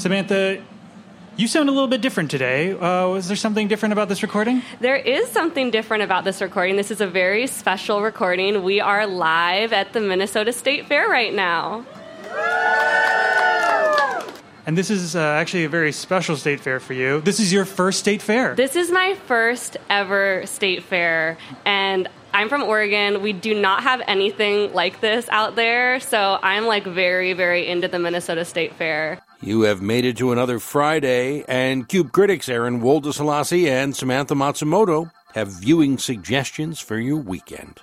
Samantha, you sound a little bit different today. Uh, was there something different about this recording? There is something different about this recording. This is a very special recording. We are live at the Minnesota State Fair right now. And this is uh, actually a very special state fair for you. This is your first state fair. This is my first ever state fair, and I'm from Oregon. We do not have anything like this out there, so I'm like very, very into the Minnesota State Fair. You have made it to another Friday, and Cube critics Aaron Woldeselassie and Samantha Matsumoto have viewing suggestions for your weekend.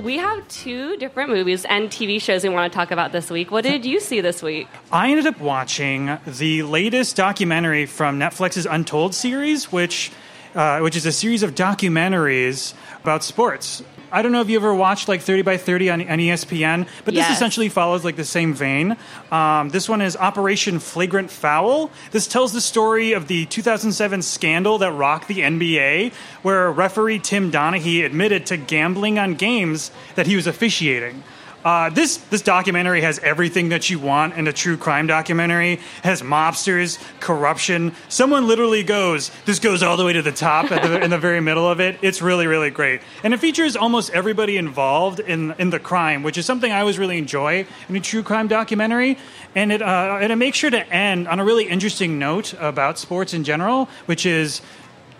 We have two different movies and TV shows we want to talk about this week. What did you see this week? I ended up watching the latest documentary from Netflix's Untold series, which uh, which is a series of documentaries about sports. I don't know if you ever watched like 30 by 30 on, on ESPN, but this Yes. essentially follows like the same vein. Um, this one is Operation Flagrant Foul. This tells the story of the 2007 scandal that rocked the NBA, where referee Tim Donaghy admitted to gambling on games that he was officiating. Uh, this this documentary has everything that you want in a true crime documentary. It has mobsters, corruption. Someone literally goes. This goes all the way to the top the, in the very middle of it. It's really really great, and it features almost everybody involved in in the crime, which is something I always really enjoy in a true crime documentary. And it uh, and it makes sure to end on a really interesting note about sports in general, which is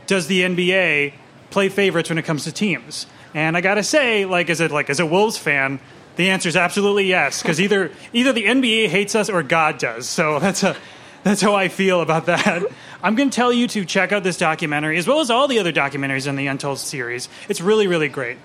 does the NBA play favorites when it comes to teams? And I gotta say, like as a like as a Wolves fan, the answer is absolutely yes. Because either either the NBA hates us or God does. So that's a that's how I feel about that. I'm going to tell you to check out this documentary as well as all the other documentaries in the Untold series. It's really really great.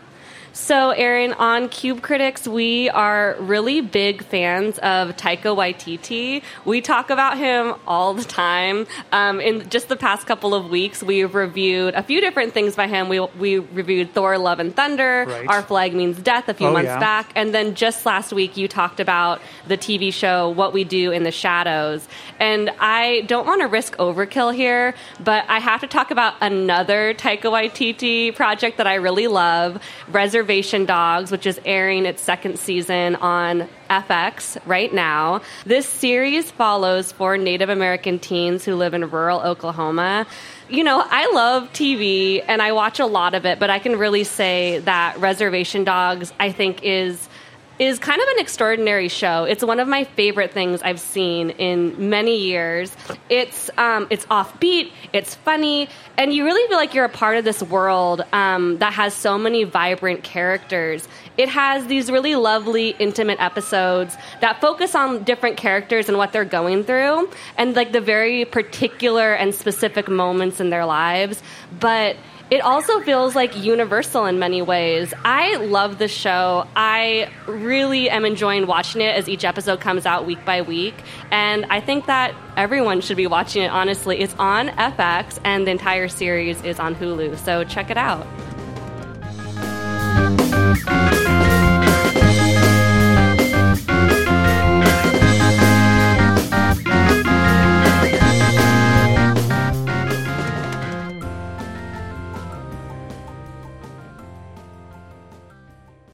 So, Aaron, on Cube Critics, we are really big fans of Taika Waititi. We talk about him all the time. Um, in just the past couple of weeks, we've reviewed a few different things by him. We, we reviewed Thor: Love and Thunder, Right. Our Flag Means Death a few Oh, months yeah. back, and then just last week you talked about the TV show What We Do in the Shadows. And I don't want to risk overkill here, but I have to talk about another Taika Waititi project that I really love, Reservation Dogs, which is airing its second season on FX right now. This series follows four Native American teens who live in rural Oklahoma. You know, I love TV and I watch a lot of it, but I can really say that Reservation Dogs, I think, is is kind of an extraordinary show. It's one of my favorite things I've seen in many years. It's um, it's offbeat, it's funny, and you really feel like you're a part of this world um, that has so many vibrant characters. It has these really lovely, intimate episodes that focus on different characters and what they're going through, and like the very particular and specific moments in their lives. But it also feels like universal in many ways. I love the show. I really am enjoying watching it as each episode comes out week by week. And I think that everyone should be watching it, honestly. It's on FX, and the entire series is on Hulu. So check it out.